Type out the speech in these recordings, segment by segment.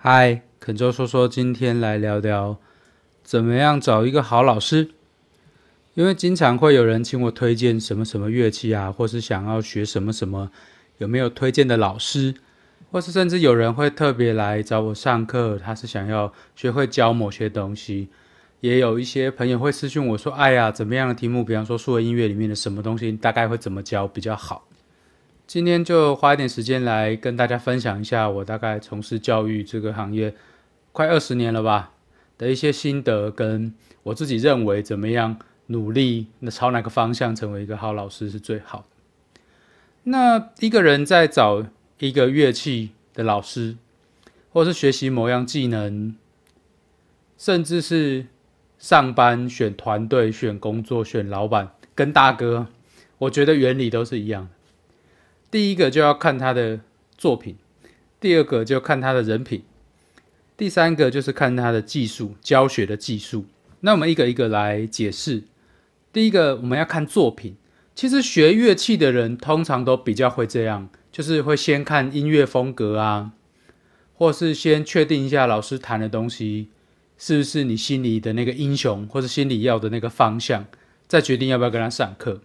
嗨，肯周说说，今天来聊聊怎么样找一个好老师。因为经常会有人请我推荐什么什么乐器啊，或是想要学什么什么，有没有推荐的老师？或是甚至有人会特别来找我上课，他是想要学会教某些东西。也有一些朋友会私信我说：“哎呀，怎么样的题目？比方说数位音乐里面的什么东西，大概会怎么教比较好？”今天就花一点时间来跟大家分享一下我大概从事教育这个行业快二十年了吧的一些心得，跟我自己认为怎么样努力，那朝哪个方向成为一个好老师是最好的。那一个人在找一个乐器的老师，或是学习某样技能，甚至是上班选团队、选工作、选老板跟大哥，我觉得原理都是一样的。第一个就要看他的作品，第二个就看他的人品，第三个就是看他的技术教学的技术。那我们一个一个来解释。第一个我们要看作品，其实学乐器的人通常都比较会这样，就是会先看音乐风格啊，或是先确定一下老师弹的东西是不是你心里的那个英雄，或是心里要的那个方向，再决定要不要跟他上课。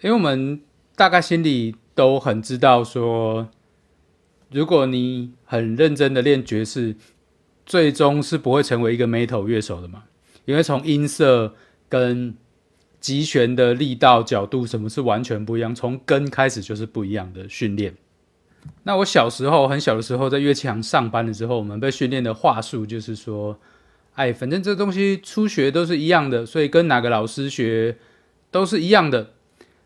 因为我们大概心里。都很知道说，如果你很认真的练爵士，最终是不会成为一个 metal 乐手的嘛？因为从音色跟击弦的力道、角度，什么是完全不一样？从根开始就是不一样的训练。那我小时候很小的时候，在乐器行上班的时候，我们被训练的话术就是说，哎，反正这东西初学都是一样的，所以跟哪个老师学都是一样的，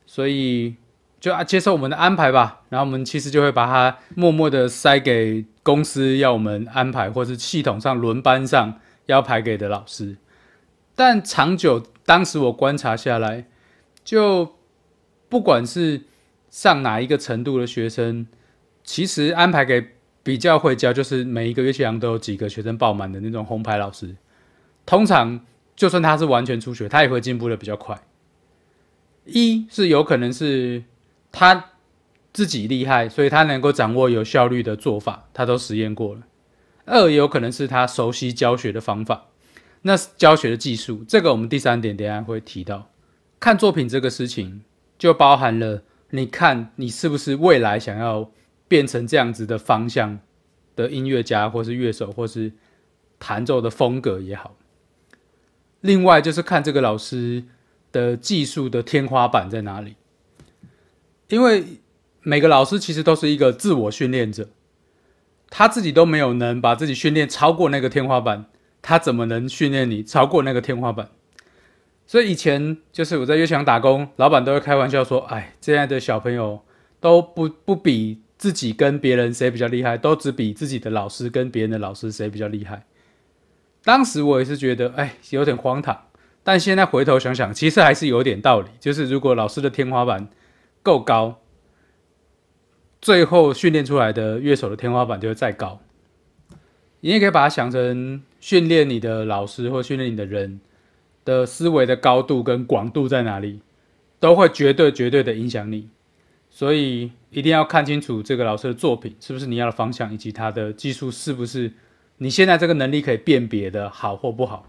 所以。就啊，接受我们的安排吧。然后我们其实就会把它默默的塞给公司要我们安排，或是系统上轮班上要排给的老师。但长久，当时我观察下来，就不管是上哪一个程度的学生，其实安排给比较会教，就是每一个乐器行都有几个学生爆满的那种红牌老师。通常，就算他是完全初学，他也会进步的比较快。一是有可能是。他自己厉害，所以他能够掌握有效率的做法，他都实验过了。二有可能是他熟悉教学的方法，那教学的技术，这个我们第三点等下会提到。看作品这个事情，就包含了你看你是不是未来想要变成这样子的方向的音乐家，或是乐手，或是弹奏的风格也好。另外就是看这个老师的技术的天花板在哪里。因为每个老师其实都是一个自我训练者，他自己都没有能把自己训练超过那个天花板，他怎么能训练你超过那个天花板？所以以前就是我在乐场打工，老板都会开玩笑说：“哎，这样的小朋友都不不比自己跟别人谁比较厉害，都只比自己的老师跟别人的老师谁比较厉害。”当时我也是觉得哎有点荒唐，但现在回头想想，其实还是有点道理。就是如果老师的天花板，够高，最后训练出来的乐手的天花板就会再高。你也可以把它想成训练你的老师或训练你的人的思维的高度跟广度在哪里，都会绝对绝对的影响你。所以一定要看清楚这个老师的作品是不是你要的方向，以及他的技术是不是你现在这个能力可以辨别的好或不好。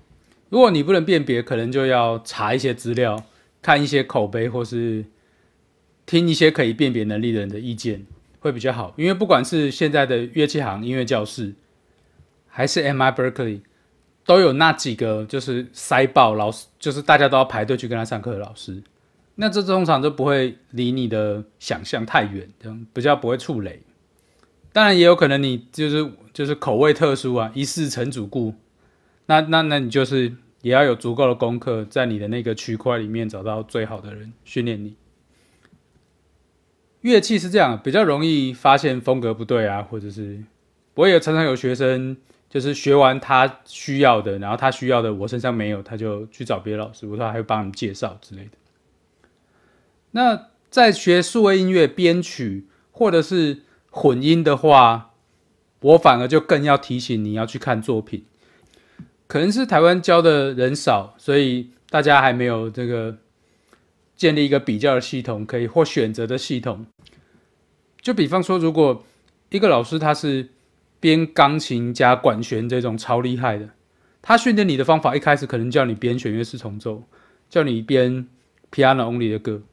如果你不能辨别，可能就要查一些资料，看一些口碑或是。听一些可以辨别能力的人的意见会比较好，因为不管是现在的乐器行、音乐教室，还是 MI Berkeley，都有那几个就是塞爆老师，就是大家都要排队去跟他上课的老师。那这通常都不会离你的想象太远，这样比较不会触雷。当然也有可能你就是就是口味特殊啊，一试成主顾。那那那你就是也要有足够的功课，在你的那个区块里面找到最好的人训练你。乐器是这样，比较容易发现风格不对啊，或者是我也常常有学生，就是学完他需要的，然后他需要的我身上没有，他就去找别的老师，我说还会帮你介绍之类的。那在学数位音乐编曲或者是混音的话，我反而就更要提醒你要去看作品，可能是台湾教的人少，所以大家还没有这个。建立一个比较的系统，可以或选择的系统。就比方说，如果一个老师他是编钢琴加管弦这种超厉害的。他训练你的方法一开始可能叫你编弦乐四重奏，叫你编 piano only 的歌。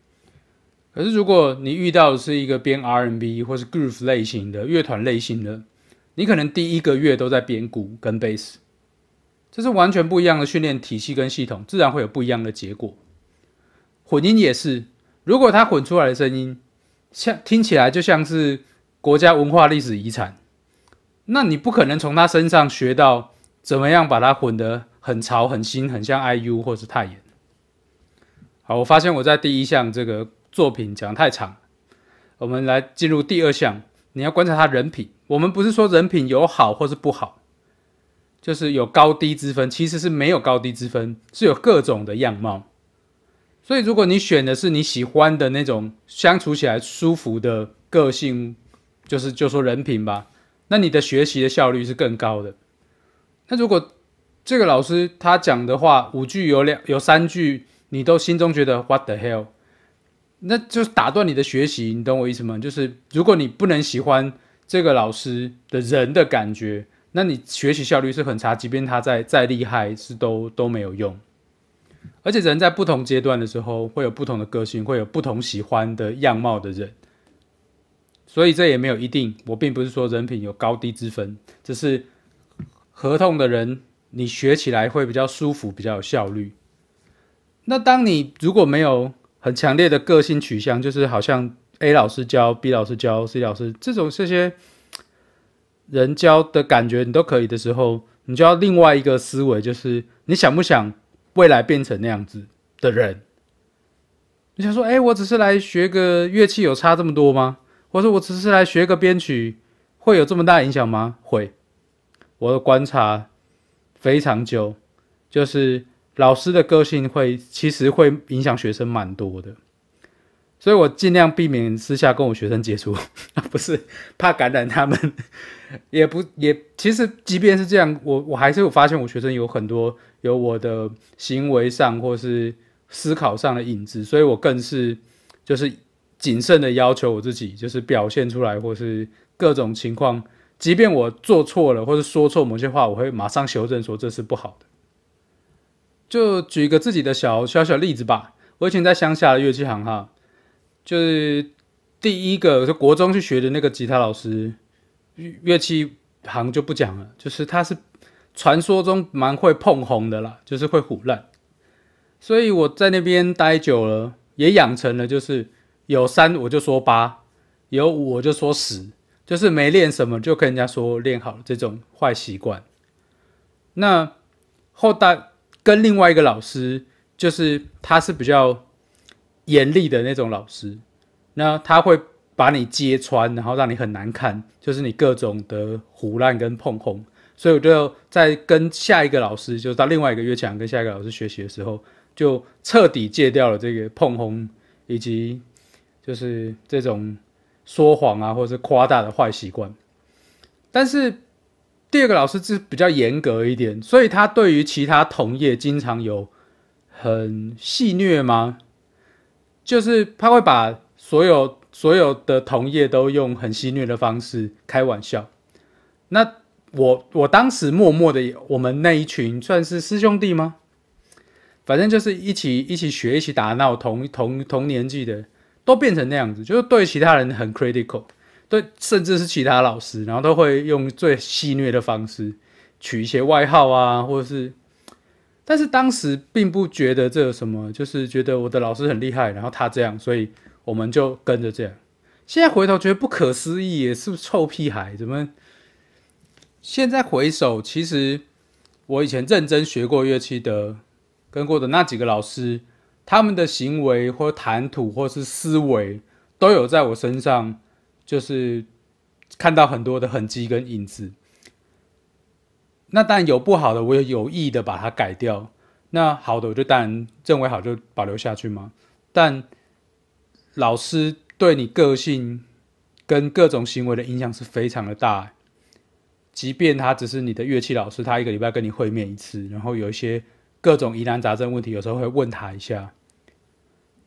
可是如果你遇到是一个编 R&B 或是 groove 类型的乐团类型的，你可能第一个月都在编鼓跟贝斯，这是完全不一样的训练体系跟系统，自然会有不一样的结果。混音也是，如果他混出来的声音像听起来就像是国家文化历史遗产，那你不可能从他身上学到怎么样把它混得很潮很新，很像 IU 或是泰妍。好，我发现我在第一项这个作品讲太长，我们来进入第二项，你要观察他人品。我们不是说人品有好或是不好，就是有高低之分，其实是没有高低之分，是有各种的样貌。所以，如果你选的是你喜欢的那种相处起来舒服的个性，就是就说人品吧，那你的学习的效率是更高的。那如果这个老师他讲的话五句有两有三句，你都心中觉得 What the hell，那就打断你的学习，你懂我意思吗？就是如果你不能喜欢。这个老师的人的感觉，那你学习效率是很差，即便他再再厉害，是都都没有用。而且人在不同阶段的时候，会有不同的个性，会有不同喜欢的样貌的人，所以这也没有一定。我并不是说人品有高低之分，只是合同的人，你学起来会比较舒服，比较有效率。那当你如果没有很强烈的个性取向，就是好像。A 老师教，B 老师教，C 老师这种这些人教的感觉，你都可以的时候，你就要另外一个思维，就是你想不想未来变成那样子的人？你想说，哎，我只是来学个乐器，有差这么多吗？或者我只是来学个编曲，会有这么大影响吗？会。我的观察非常久，就是老师的个性会其实会影响学生蛮多的。所以我尽量避免私下跟我学生接触，不是怕感染他们，也不也其实即便是这样，我我还是有发现我学生有很多有我的行为上或是思考上的影子，所以我更是就是谨慎的要求我自己，就是表现出来或是各种情况，即便我做错了或者说错某些话，我会马上修正说这是不好的。就举一个自己的小小小例子吧，我以前在乡下的乐器行哈。就是第一个，就国中去学的那个吉他老师，乐器行就不讲了。就是他是传说中蛮会碰红的啦，就是会唬烂。所以我在那边待久了，也养成了就是有三我就说八，有五我就说十，就是没练什么就跟人家说练好了这种坏习惯。那后代跟另外一个老师，就是他是比较。严厉的那种老师，那他会把你揭穿，然后让你很难看，就是你各种的胡乱跟碰轰。所以我就在跟下一个老师，就是到另外一个乐强跟下一个老师学习的时候，就彻底戒掉了这个碰轰以及就是这种说谎啊或者是夸大的坏习惯。但是第二个老师是比较严格一点，所以他对于其他同业经常有很戏谑吗？就是他会把所有所有的同业都用很戏谑的方式开玩笑。那我我当时默默的，我们那一群算是师兄弟吗？反正就是一起一起学、一起打闹，同同同年纪的都变成那样子，就是对其他人很 critical，对，甚至是其他老师，然后都会用最戏谑的方式取一些外号啊，或者是。但是当时并不觉得这有什么，就是觉得我的老师很厉害，然后他这样，所以我们就跟着这样。现在回头觉得不可思议，也是臭屁孩，怎么？现在回首，其实我以前认真学过乐器的，跟过的那几个老师，他们的行为或谈吐或是思维，都有在我身上，就是看到很多的痕迹跟影子。那当然有不好的，我也有意的把它改掉。那好的，我就当然认为好就保留下去嘛。但老师对你个性跟各种行为的影响是非常的大。即便他只是你的乐器老师，他一个礼拜跟你会面一次，然后有一些各种疑难杂症问题，有时候会问他一下。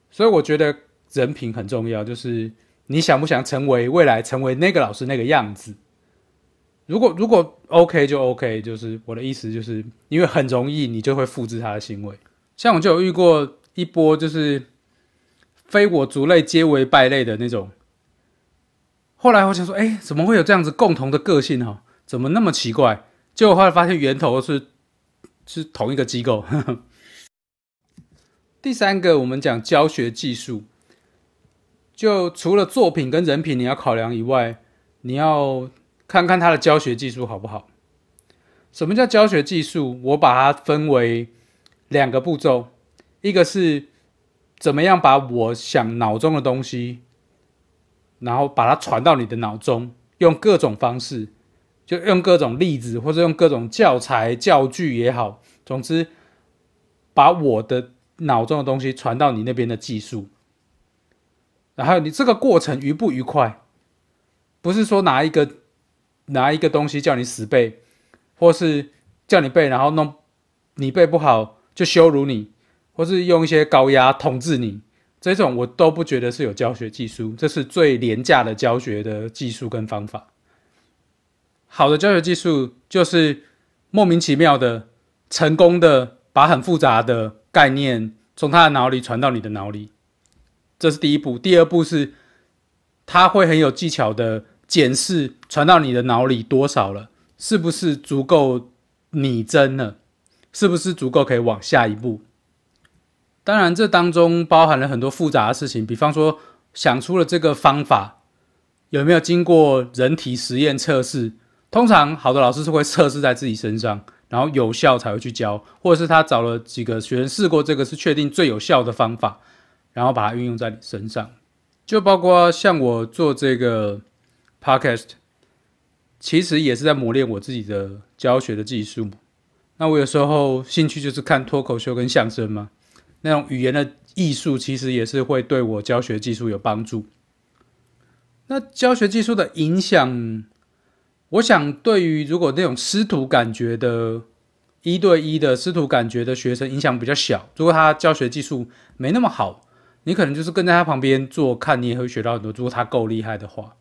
所以我觉得人品很重要，就是你想不想成为未来成为那个老师那个样子。如果如果 OK 就 OK，就是我的意思，就是因为很容易你就会复制他的行为。像我就有遇过一波，就是非我族类皆为败类的那种。后来我想说，哎，怎么会有这样子共同的个性哈？怎么那么奇怪？结果后来发现源头是是同一个机构。第三个，我们讲教学技术，就除了作品跟人品你要考量以外，你要。看看他的教学技术好不好？什么叫教学技术？我把它分为两个步骤，一个是怎么样把我想脑中的东西，然后把它传到你的脑中，用各种方式，就用各种例子或者用各种教材教具也好，总之把我的脑中的东西传到你那边的技术。然后你这个过程愉不愉快？不是说拿一个。拿一个东西叫你死背，或是叫你背，然后弄你背不好就羞辱你，或是用一些高压统治你，这种我都不觉得是有教学技术，这是最廉价的教学的技术跟方法。好的教学技术就是莫名其妙的成功的把很复杂的概念从他的脑里传到你的脑里，这是第一步。第二步是他会很有技巧的。检视传到你的脑里多少了？是不是足够拟真了？是不是足够可以往下一步？当然，这当中包含了很多复杂的事情，比方说想出了这个方法有没有经过人体实验测试？通常好的老师是会测试在自己身上，然后有效才会去教，或者是他找了几个学生试过这个是确定最有效的方法，然后把它运用在你身上。就包括像我做这个。Podcast 其实也是在磨练我自己的教学的技术。那我有时候兴趣就是看脱口秀跟相声嘛，那种语言的艺术其实也是会对我教学技术有帮助。那教学技术的影响，我想对于如果那种师徒感觉的、一对一的师徒感觉的学生影响比较小。如果他教学技术没那么好，你可能就是跟在他旁边做，看你也会学到很多。如果他够厉害的话。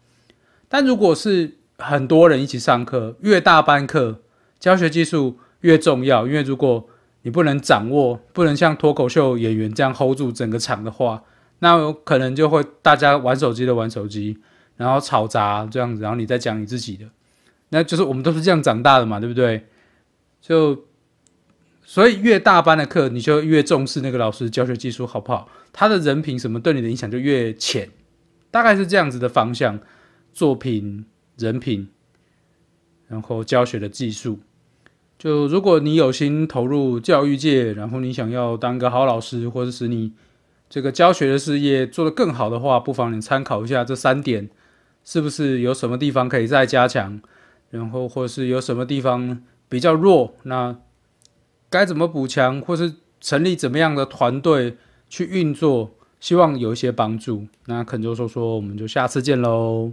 但如果是很多人一起上课，越大班课，教学技术越重要。因为如果你不能掌握，不能像脱口秀演员这样 hold 住整个场的话，那有可能就会大家玩手机的玩手机，然后吵杂这样子，然后你再讲你自己的，那就是我们都是这样长大的嘛，对不对？就所以越大班的课，你就越重视那个老师教学技术好不好，他的人品什么对你的影响就越浅，大概是这样子的方向。作品、人品，然后教学的技术。就如果你有心投入教育界，然后你想要当个好老师，或者使你这个教学的事业做得更好的话，不妨你参考一下这三点，是不是有什么地方可以再加强？然后或是有什么地方比较弱，那该怎么补强，或是成立怎么样的团队去运作？希望有一些帮助。那肯就说说，我们就下次见喽。